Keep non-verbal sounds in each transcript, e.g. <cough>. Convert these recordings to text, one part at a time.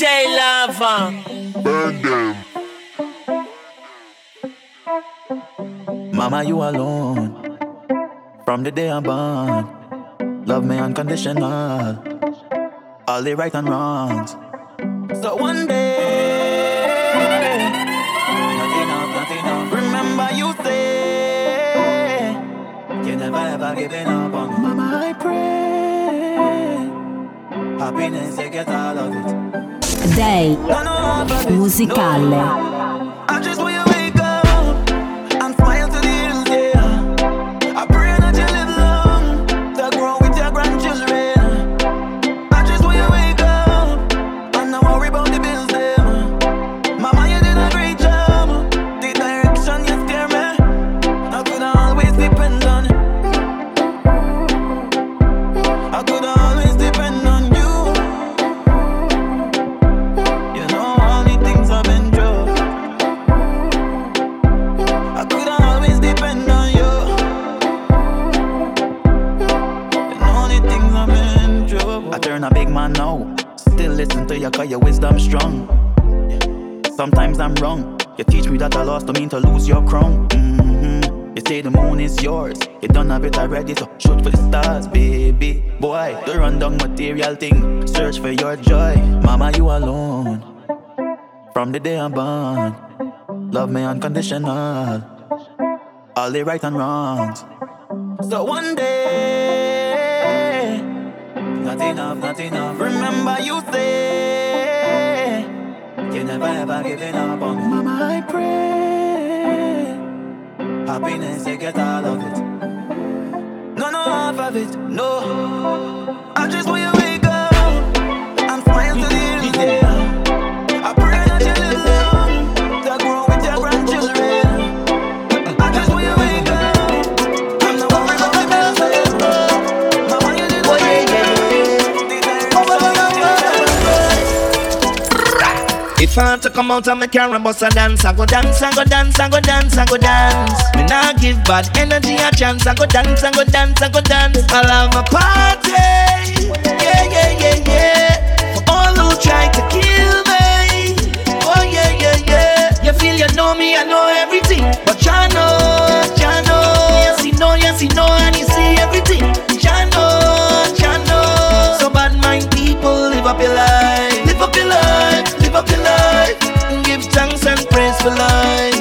DJ Lava. Burn them. Mama, you alone. From the day I'm born, love me unconditional. All the right and wrongs. So one day, nothing enough, nothing enough. Remember you say you never ever giving up on me. Mama, I pray happiness you get all of it. Day No, no, half of it. musicale. Cause your wisdom strong. Sometimes I'm wrong. You teach me that I lost don't mean to lose your crown. hmm You say the moon is yours. You done have it already, so shoot for the stars, baby. Boy, the rundown material thing. Search for your joy. Mama, you alone. From the day I'm born, love me unconditional. All the right and wrongs. So one day, not enough, not enough. Remember you say you never ever giving up on me. Mama, I pray happiness you get all of it. No, no half of it, no. I just want you If I had to come out of my car and bust a dance, I go dance, I go dance, I go dance, I go dance. Me nah give bad energy a chance. I go dance, I go dance, I go dance. I love my party. Yeah, yeah, yeah, yeah. For all who try to kill me. Oh, yeah, yeah, yeah. You feel you know me, I know for life.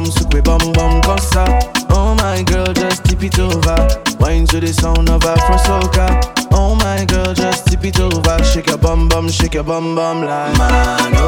Bum suque bum bum cosa. Oh my girl, just tip it over. Wine to the sound of Afro soca. Oh my girl, just tip it over. Shake your bum bum, shake your bum bum like man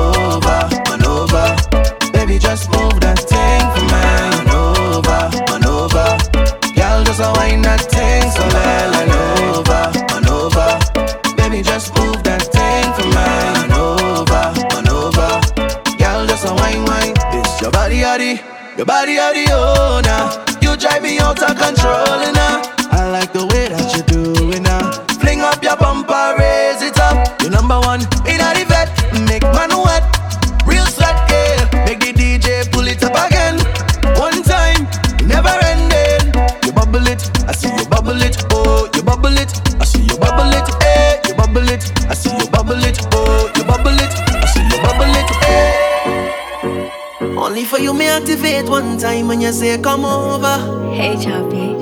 when you say come over. Hey, Choppy.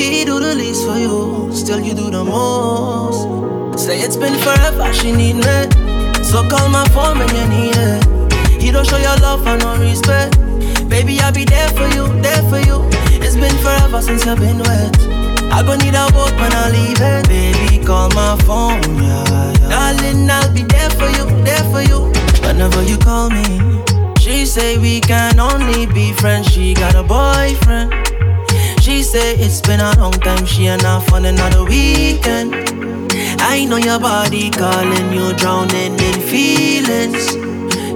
He do the least for you, still you do the most. Say it's been forever, she need me. So call my phone when you need it. You don't show your love and no respect. Baby, I'll be there for you, there for you. It's been forever since I've been wet. I gon' need a boat when I leave it. Baby, call my phone, yeah, yeah. Darling, I'll be there for you, there for you. Whenever you call me, She say we can only be friends. She got a boyfriend. She say it's been a long time. She and I fun another weekend. I know your body calling you, drowning in feelings.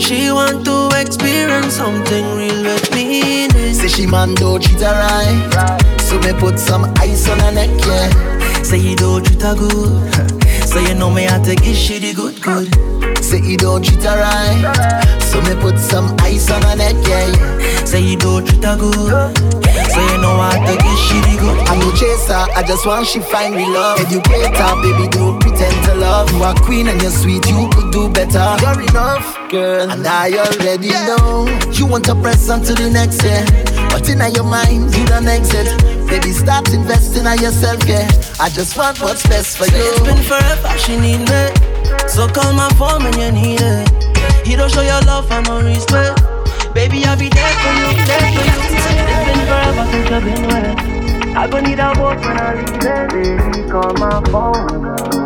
She want to experience something real with meaning. Say she man don't treat her right. So me put some ice on her neck, yeah. Say you don't treat her good. <laughs> so you know me have to give she the good good. Say you don't treat her right. So me put some ice on her neck, yeah, yeah. Say you don't treat her good. So you know I have to give she the good. I'm no chaser, I just want she find me love. Educate her, baby, don't pretend to love. You are queen and you're sweet, you could do better. You're enough, girl, and I already know. You want to press on to the next, yeah. But in your mind, you don't exit. Baby, start investing in yourself, yeah. I just want what's best for Say you. It's been forever, she need me. So call my phone when you need it. He don't show your love and no respect. Baby, I'll be there for you, there for you. It's been forever since I've been wet. I gon' need a leave it. Baby, call my phone.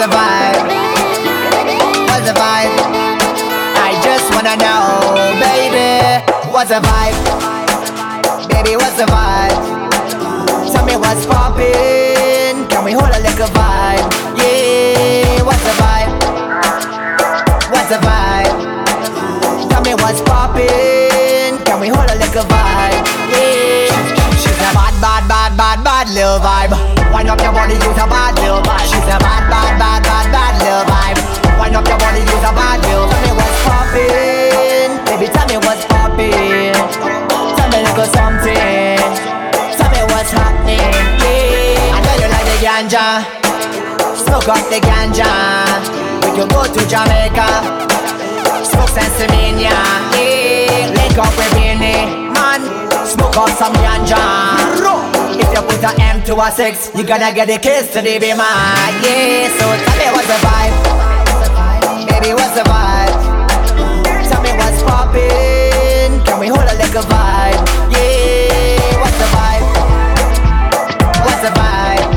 The vibe? What's the vibe? I just wanna know, baby. What's the vibe? Baby, what's the vibe? Tell me what's poppin'. Can we hold a little vibe? Yeah, what's the vibe? What's the vibe? Tell me what's poppin'. Can we hold a little vibe? Yeah. She's a bad, bad, bad, bad, bad little vibe. Wind up your body, use a bad little vibe. She's a bad, up your body, use a bad little. Tell me what's poppin'. Baby, tell me what's poppin'. Tell me little something. Tell me what's happening. Yeah. I know you like the ganja. Smoke up the ganja. We can go to Jamaica. Smoke Sensimania. Yeah. Link up with Beenie. Man, smoke up some ganja. If you put a M to a six, you gonna get a kiss to the be man. Yeah. So tell me what's the vibe. Baby, what's the vibe? Tell me what's poppin'. Can we hold a little vibe? Yeah, what's the vibe? What's the vibe?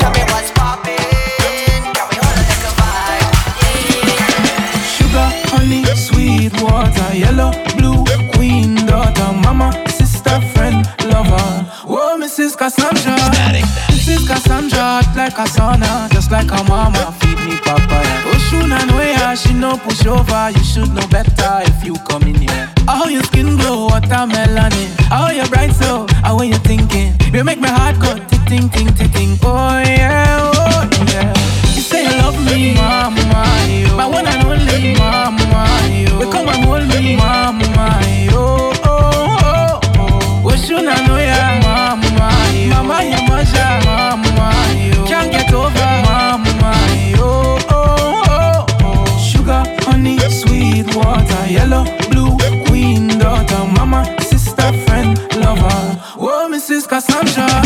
Tell me what's poppin'. Can we hold a little vibe? Yeah. Sugar, honey, sweet water, yellow, blue, queen, daughter, mama, sister, friend, lover. Oh, Mrs. Cassandra. Mrs. Cassandra, hot like a sauna, just like her mama, no push over, you should know better if you come in here. How your skin glow, watermelon, how you bright so, how when you thinking? You make my heart go ting ting ting ting. Oh yeah, oh yeah. You say you love me, mama, yo. My one and only, mama, yo. We come and hold me, mama, yo. Cassandra.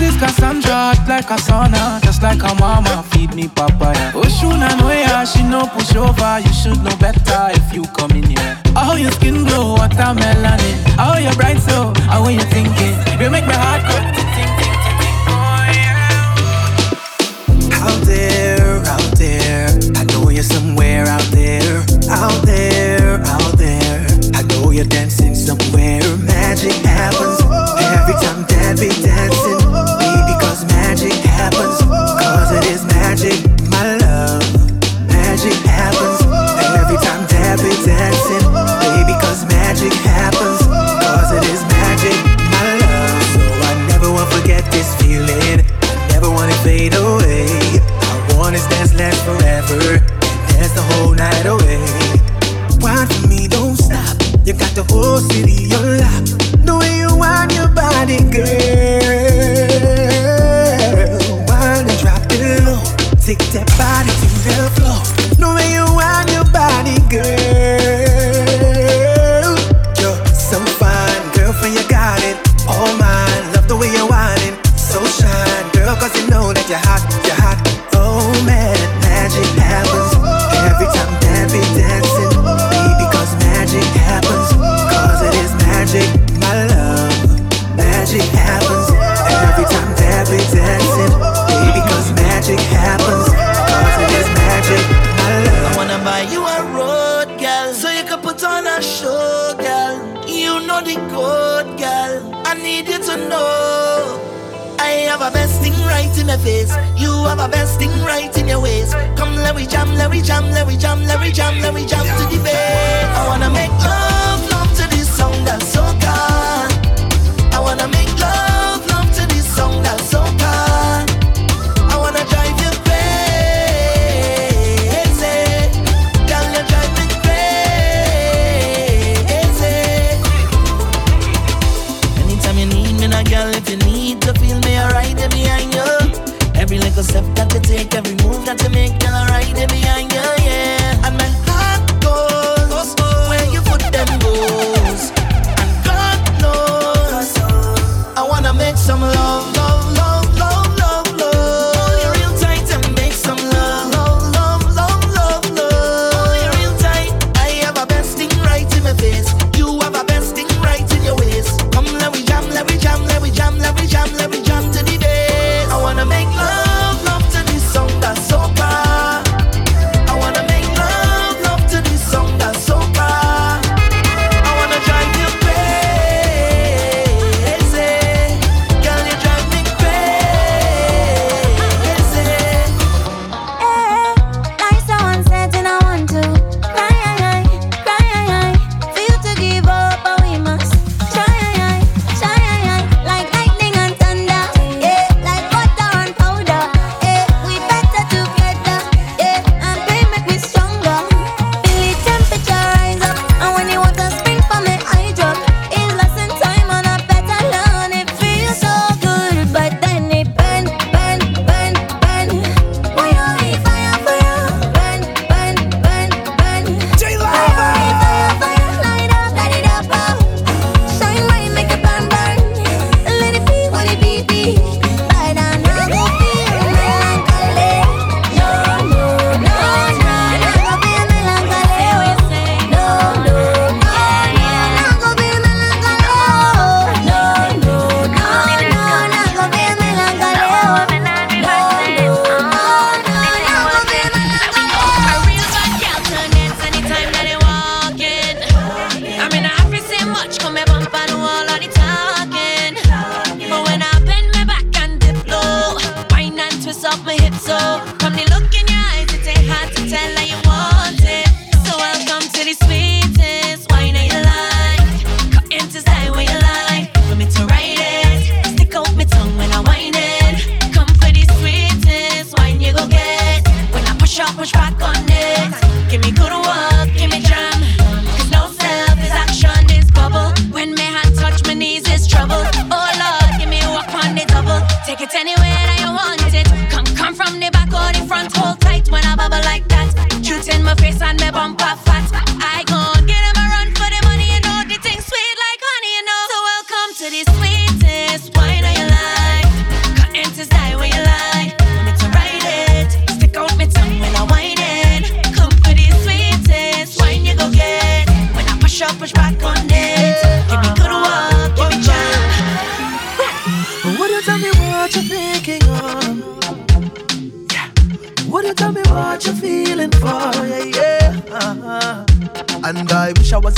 Mrs. Cassandra, hot like a sauna, just like her mama, feed me papaya. Oshun and Wea, she no push over, you should know better if you come in here. How your skin glow, watermelon, how you bright so, how are you thinking? Larry jam, Larry jam, Larry jam, Larry jam to the bed. I wanna make love.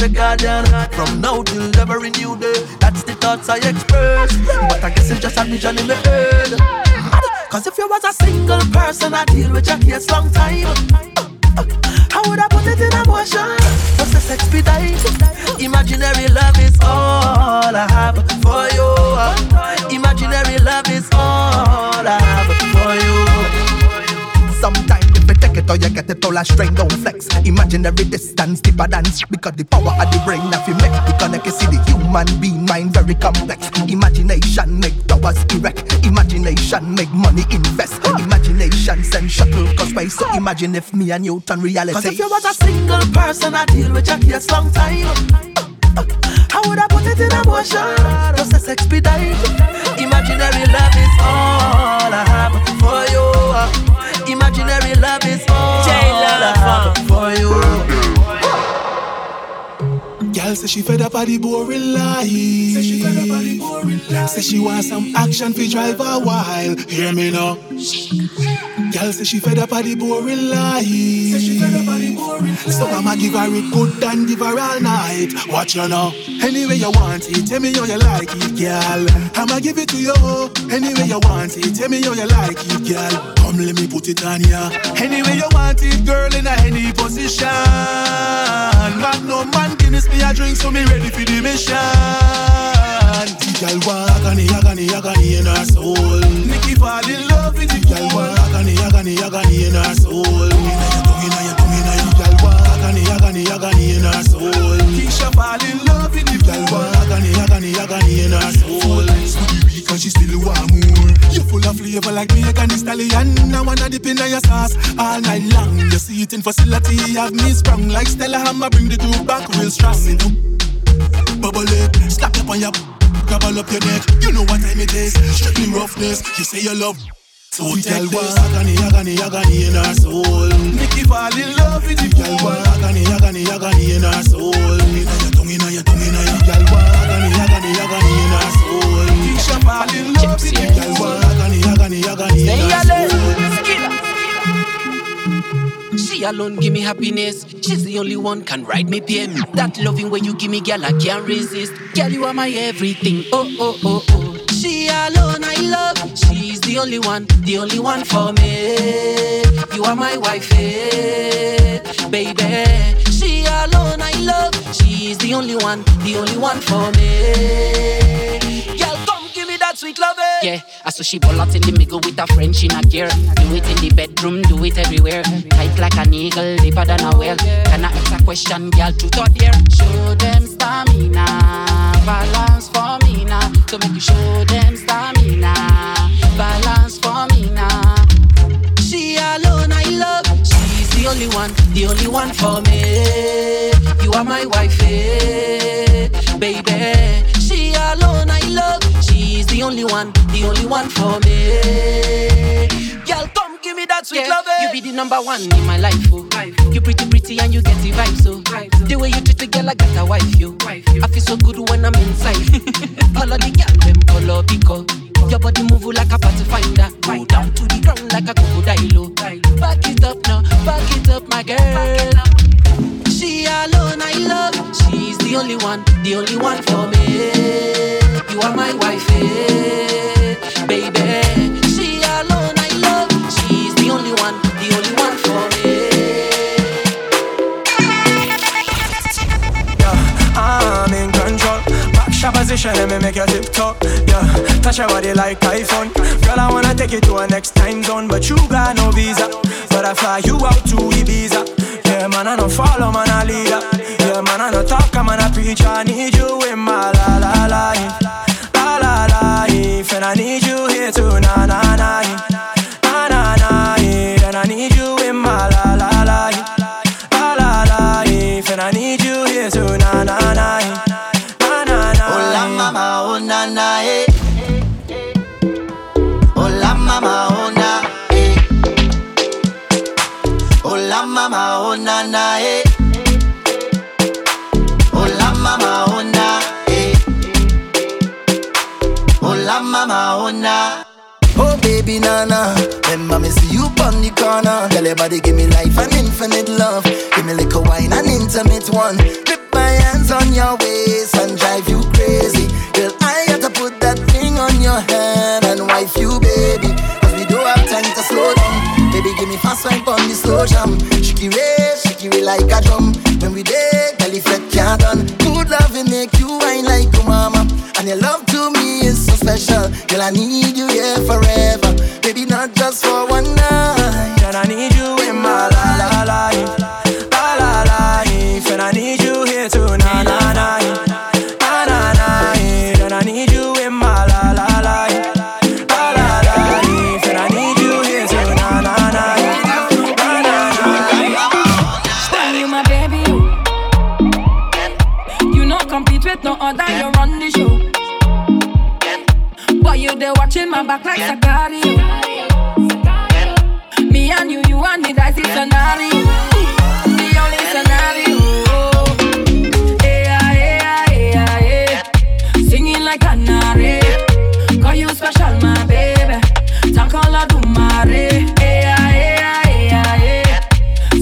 the guardian. From now till every new day, that's the thoughts I express. But I guess it's just a vision in my head. Cause if you was a single person, I deal with your case long time. How would I put it in a motion? Just the sex Imaginary love is all I have for you. Get the taller strength, don't flex. Imaginary distance, deeper dance. Because the power of the brain if you make. the connection, see the human being mind very complex. Imagination make towers erect. Imagination make money invest. Imagination send shuttle cause space. So imagine if me and Newton reality. Cause if you was a single person, I deal with your case long time. How would I put it in a motion? Just a Imaginary love is Girl say she fed up of the boring life. Say she fed up of the boring life. Say she want some action fi drive a while. Hear me now. Girl say she fed up of the boring life. Say she fed up of the boring life. So I'ma give her it good and give her all night. Watch you now. Anyway you want it, tell me how you like it, girl. I'ma give it to you. Anyway you want it, tell me how you like it, girl. Come let me put it on ya. Anyway you want it, girl, in a any position. Got no man Guinness me a drink, so me ready for the mission. Girl want agony, agony, agony in her soul. Nikki fall in love with the girl want agony, agony, agony in her soul. Inna your tongue, inna your tongue, inna your girl want agony, agony, agony in her soul. Keisha fall in love with the girl want agony, agony, agony in her soul. So the weak and she still want more. You full of flavor like me, and stallion. I wanna dip in your sauce all night long. Your seating facility have me sprung like Stella Hammer. Bring the group back real strong. Bubble it, slap up on your Double up your neck, you know what time it is. Strictly roughness, you say you love. So tell what agony, agony, agony in her soul. Nikki fall in love with the girl. What agony, agony, agony in her soul. Inna your tongue, inna your tongue, inna your girl. What agony, agony, agony in her soul. Keisha fall in love with the girl. What agony, agony, agony in her soul. She alone give me happiness. She's the only one can ride me pain. That loving way you give me, girl, I can't resist. Girl, you are my everything. Oh oh oh oh. She alone I love. She's the only one, the only one for me. You are my wife, eh, baby. She alone I love. She's the only one, the only one for me. Girl, me sweet love. Yeah, I saw she ball out in the middle with a French in a gear. Do it in the bedroom, do it everywhere. Tight like an eagle, deeper than a whale. Can I ask a question, girl? Truth or dare? Show them stamina, balance for me now. So make you show them stamina, balance for me now. She alone I love. She's the only one, the only one for me. You are my wife, eh, baby. The only one, the only one for me. Girl, come give me that sweet love. You eh. be the number one in my life, oh. You pretty pretty and you get the vibe, so the way you treat the girl, I got a wife, yo. I feel so good when I'm inside. <laughs> All of the girl them color pico. Your body move like a pathfinder. Go down to the ground like a crocodile. oh. Back it up now, back it up, my girl. She alone I love. She's the only one, the only one for me. You are my wife, eh, baby. She alone I love. She's the only one, the only one for me. Yeah, I'm in control. Back position, let me make you tip top. Yeah, touch your body like iPhone. Girl, I wanna take you to a next time zone, but you got no visa. But I fly you out to Ibiza. Yeah, man, I don't follow, man, I leader. Yeah, man, I don't talk, I'm a preacher. I need you in my la la life. I need you here too, La mama, oh. Oh baby nana, remember me see you on the corner. Tell your body give me life and infinite love. Give me little wine and intimate one. Grip my hands on your waist and drive you crazy. Girl, I got to put that ring on your hand and wife you, baby. Cause we don't have time to slow down. Baby, give me fast wine on the slow jam. Shaky ray, shaky ray like a drum. Girl, I need you here forever. Baby, not just for one night. Back like Sicario. Me and you, you and me, that's the scenario. The only scenario. Hey. Singing like canary. You special, my baby. Do.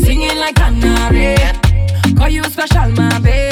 Singing like a canary. Call you special, my baby.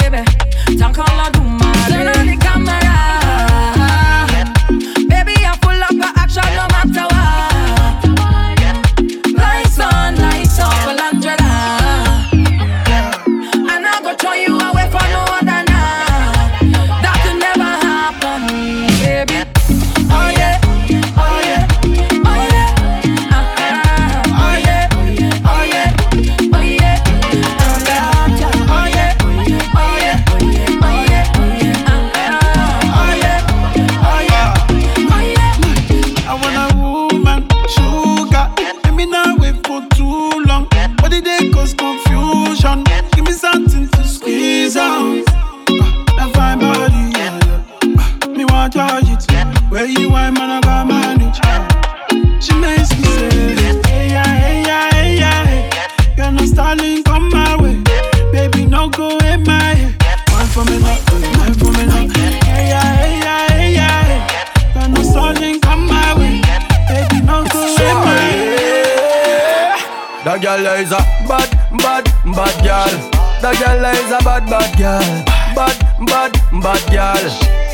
That girl is a bad, bad, bad girl. That girl is a bad, bad girl. Bad, bad, bad girl.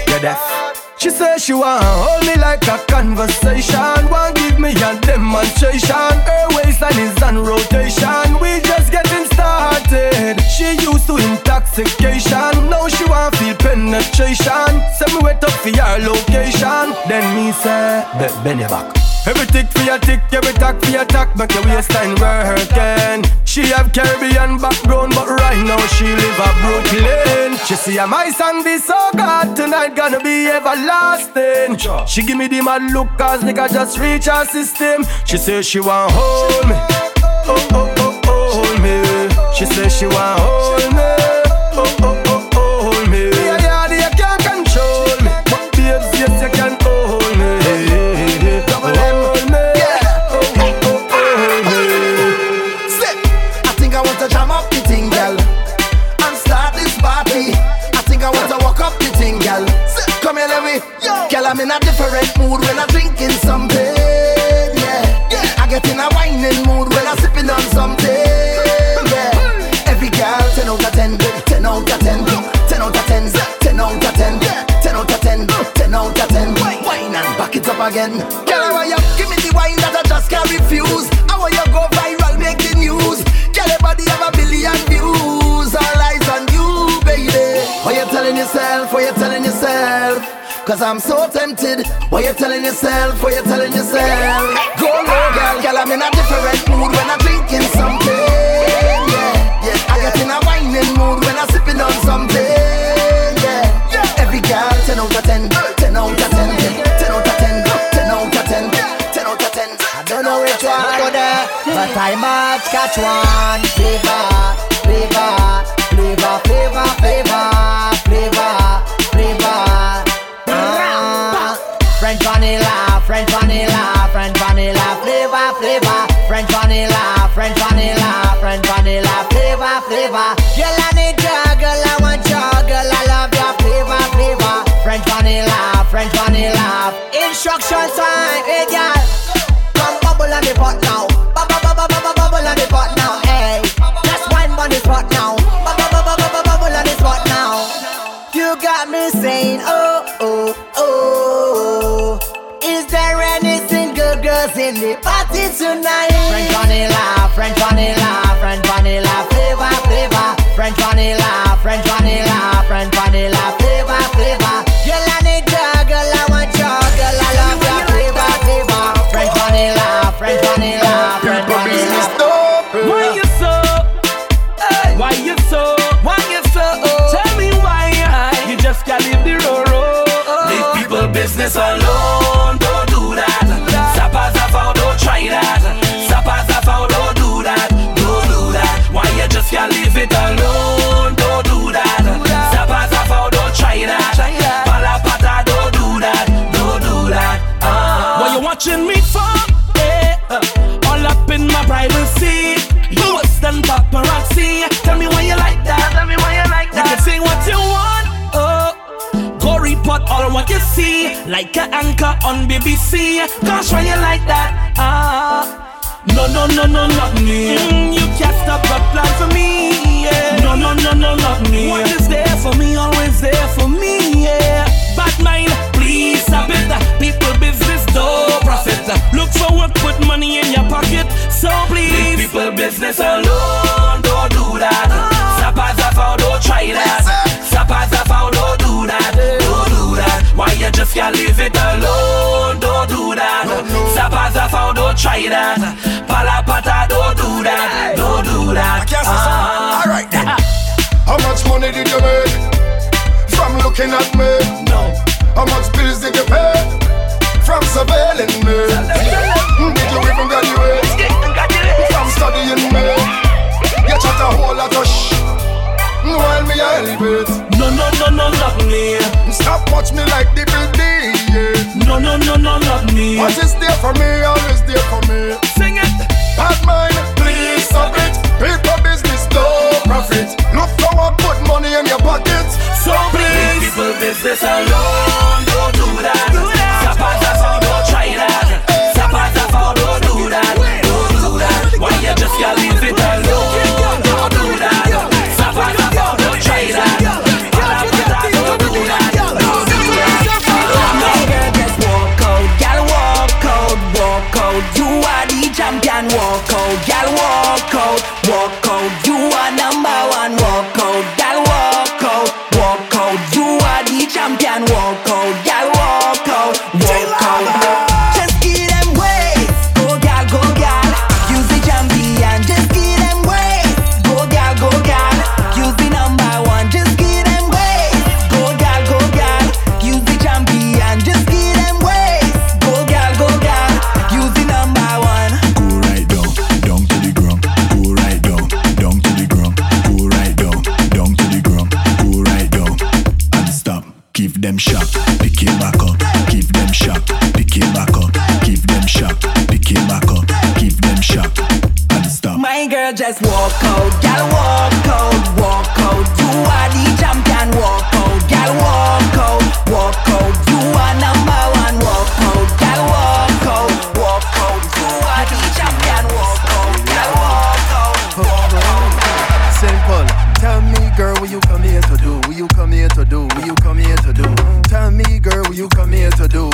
You deaf? She say she want hold me like a conversation. Want give me a demonstration. Her waistline is on rotation. We just getting started. She used to intoxication. Now she want feel penetration. Send me wait up for your location. Then me say, be bend your back. Every tick for your tick, every tack for your tack, make your waistline working. She have Caribbean background, but right now she live a Brooklyn. She see my song be so good tonight, gonna be everlasting. She give me the mad look, cause nigga just reach her system. She say she want hold me, oh oh oh oh hold me. She say she want hold me, Cause I'm so tempted. What you telling yourself? What you telling yourself? Go low, girl. Girl, I'm in a different mood when I'm drinking something. Yeah, yeah. I get in a whining mood when I'm sipping on something. Yeah, yeah. Every girl, 10 out of 10. 10 out of 10. 10 out of 10. 10 out of 10. 10 out of 10. I don't know which one go there, but I must catch one. Flavor, Instruction time, hey girl, come bubble on the pot now, bubble, bubble, bubble, bubble on the pot now, hey. Let's wine on the spot now, bubble, bubble, bubble, bubble on the spot now. You got me saying, oh, oh, oh. Is there any single girls in the party tonight? French vanilla, French Leave people business alone, anchor on BBC. Gosh, why you like that? Ah. No, no, no, no, not me. Mm, you can't stop a plan for me. Yeah. No, no, no, no, not me. What is there for me, always there for me. Yeah. Bad mind, please stop it. People business, no profit. Look for work, put money in your pocket. So please, leave people business alone. Don't do that. As I found, don't try that. Why you just can't leave it alone? Don't do that. As I found, don't try that. Palapata, don't do that. Don't do that. Ah. Alright then. <laughs> How much money did you make from looking at me? No. How much bills did you pay from surveilling me? Did you even graduate from studying me? You chat a whole lot of shh while me a elevate. No, no, no, no, not me. Stop watch me like the building. Yeah. No, no, no, no, not me. What is there for me, always there for me. Sing it. Bad mind, please stop it. People business, no profit. Look forward, put money in your pocket. So please, people business alone. Number one, walk what you come here to do?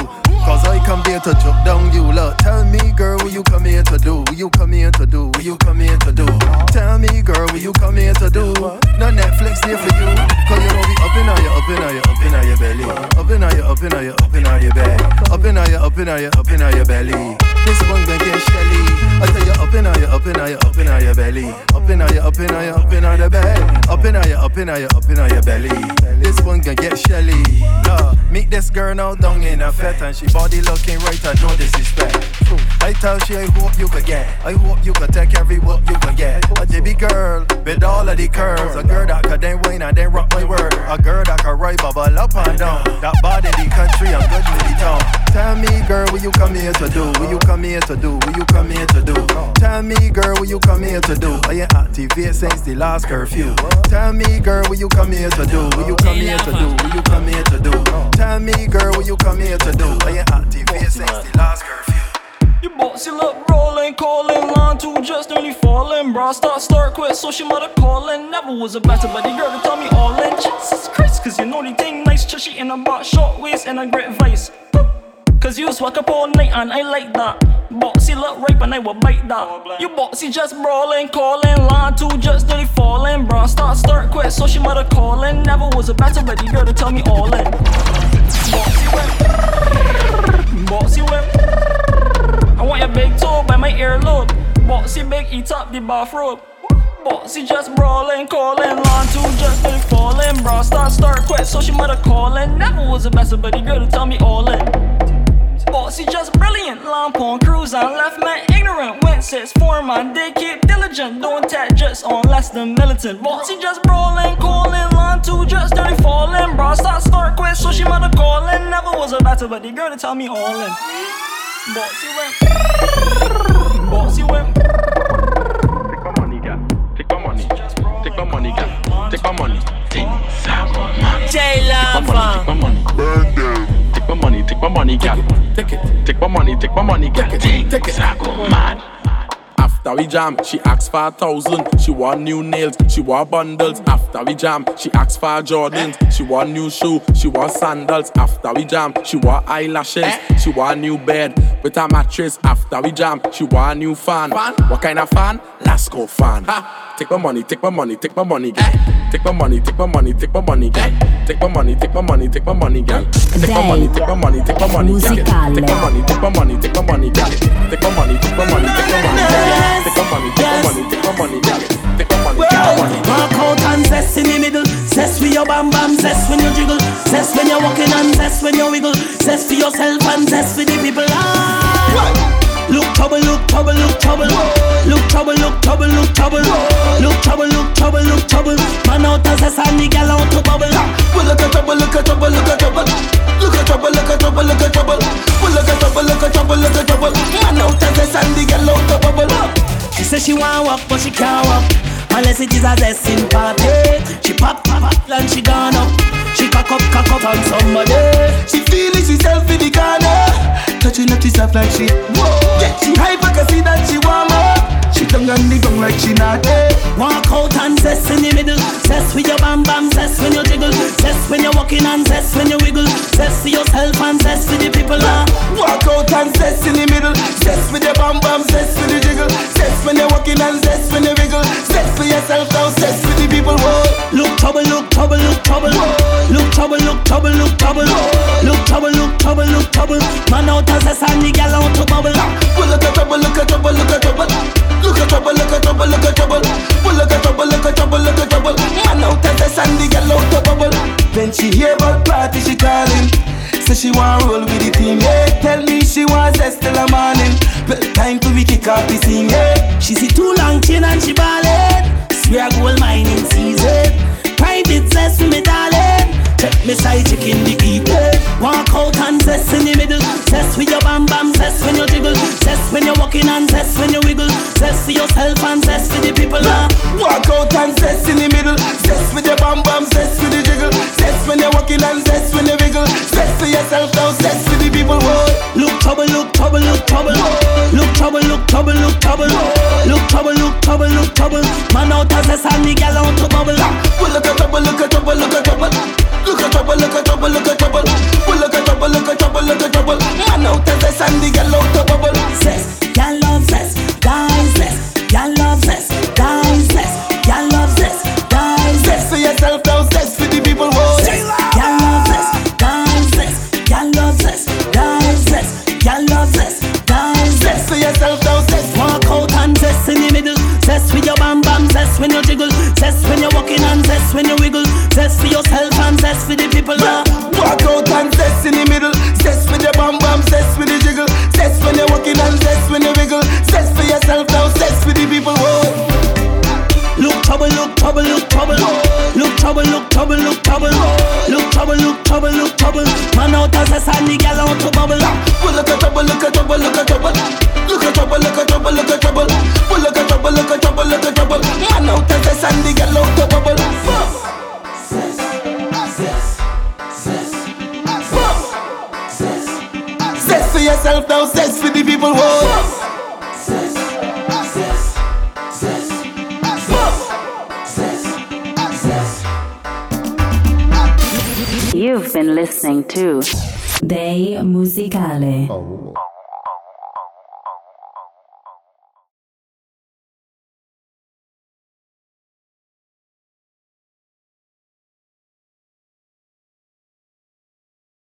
Cause I come here to choke down you, look. Tell me, girl, what you come here to do? What you come here to do? What you come here to do? Tell me, girl, what you come here to do? No Netflix here for you. Cause you know we up in your, up in your, up in your belly. Up in all your, up in your, up in all your bag. Up in all your, up in your, up in your belly. This one gonna get shelly. In all up in all your, up in all your belly. Up in all your, up in all your, up in all bed. Up in all your, up in all your, up in all your belly. This one gonna get shelly. Yeah. Meet this girl now down in a fet and she body looking right and no disrespect. I tell she I hope you could get. I hope you could take every whoop you could get. A baby girl with all of the curves. A girl that could then wine and then rock my word. A girl that could ride bubble up and down. That body the country and good in the town. Tell me, girl, what you come here to do? What you come here to do? What you come here to do? Tell me, girl, what you come here to do? Are you activate since the last curfew? Tell me, girl, what you come here to do? What you come here to do? What you come here to do? Tell me, girl, what you come here to do? Are you activate since the last curfew? You bossy look rolling, calling, line two just nearly falling. Bra start, start, quit, so she mother calling. Never was a better, the girl to tell me all in. Jesus Christ, cause you know the thing nice, chushy in a box, short waist and a great vice. Cause you swag up all night and I like that. Bossy look rape and I will bite that. You bossy just brawling, calling, line two just nearly falling. Bra start, start, quit, so she mother calling. Never was a better, the girl to tell me all in. Bossy whip, bossy whip. I want your big toe by my earlobe. Bossy big, eat up the bathrobe. Bossy just brawling, calling, line two just nearly falling. Bra start, start, quit, so she mother calling. Never was a better, but girl to tell me all in. Bossy just brilliant, lamp on cruise and left man ignorant. Went six four man, they keep diligent, don't tap just on less than militant. Bossy just brawling, calling, line two just dirty falling. Bra start start quit, so she mother calling. Never was a better, but the girl to tell me all in. Bossy went, bossy went. Take my money, girl. Take my money. Take my money, girl. Take my money. Take my money. J Take my money. Take my money. Burn. Take my money, take my money, gal. Take it, take my money, take my money, gal. Take it, I go mad. After we jam, she asked for a thousand. She want new nails, she want bundles. After we jam, she asked for Jordans. She want new shoe, she want sandals. After we jam, she want eyelashes. Eh? She want new bed with a mattress. After we jam, she want new fan. What kind of fan? Lasco fan. Ha! Take my money, take my money, take my money, girl. Take my money, take my money, take my money, girl. Take my money, take my money, take my money, girl. Take my money, take my money, take my money, girl. Take my money, take my money, take my money, girl. Take my money, take my money, take my money, girl. Take my money, take my money, take my money, girl. Take my money, take my money. Walk out and zest in the middle. Zest with your bam bam, zest when you jiggle. Zest when you're walking and zest when you wiggle. Zest for yourself and zest for the people. Ah. Look trouble, look trouble, look trouble. Look trouble, look trouble, look trouble. Look trouble, look trouble, look trouble. Man out as a sandy gal out to bubble. Well, look at trouble, look at trouble, look at trouble. Look at trouble, look at trouble, look at trouble. Well, look at trouble, look at trouble, look at trouble. Man out as a sandy gal out to bubble. She say she want walk, but she can't walk unless it is a zesting party. She pop, pop, pop, and she gone up. She cock up, cock up on somebody. She feeling herself in the corner, touching up herself like she. Whoa. Yeah, she hype, I can see that she warm up. She tongue on the gong like she not there. Walk out and zest in the middle. Zest with your bam bam, zest when you jiggle. Zest when you're walking and zest when you wiggle. Zest for yourself and zest for the people. Ah. Walk out and zest in the middle. Zest with your bam bam, zest with the jiggle. Zest when you're walking and zest when you wiggle. Zest for yourself now, zest with the people. Whoa. Look trouble, look trouble, look trouble. Whoa. Look trouble, look trouble, look trouble. Whoa. Look trouble, look trouble, look trouble. Man out as a sandy gal out to bubble. Look at trouble, look at trouble, look at trouble. At trouble, look at trouble, look at trouble. Well, look at trouble, look at trouble, look at trouble. Man out as a sandy gal out to bubble. Then she hear about party, she calling. Say she want roll with the team, yeah. Tell me she wants zest till the morning. Well, time to we kick off the scene, yeah. She see too long chin and she ballin'. Swear gold mining season. Private zest for me darling. Check me side chick in the people. Walk out and zest in the middle. Zest with your bam bam, zest when you jiggle. Zest when you're walking and zest when you wiggle. Zest for yourself and zest for the people. Ah. Walk out and zest in the middle. Zest with your bam bam, zest with the jiggle. Zest when you're walking and zest when you wiggle. Zest for yourself now, zest for the people. Whoa. Look trouble, look trouble, look trouble. Look trouble, look trouble, look trouble. Look trouble, look trouble, look trouble. Man out as a sandy gal out to bubble. Look at trouble, look at trouble, look at trouble. Look at trouble, look at trouble, look at trouble. Well, look at trouble, look at trouble, look at trouble. Man out as a sandy gal out to bubble. Zest, gal love zest, guys zest, gal love zest, guys zest, gal love zest, guys zest. For yourself now, zest for the people. Whoa. For the people. Ah. Walk out and zest in the middle. Zest with your bam bam, zest with the jiggle. Zest when you're walking and zest when you wiggle. Zest for yourself now, zest for the people. Whoa. Look trouble, look trouble, look trouble. Look trouble, look trouble, look trouble. Look trouble, look trouble, look trouble. Man out as a sandy gal out to bubble. Well, look at trouble, look at trouble, look at trouble. Look at trouble, look at trouble, look at trouble. Well, look at trouble, look at trouble, look at trouble. Man out now, zest for the people. Whoa. You've been listening to Day Musicale. Oh.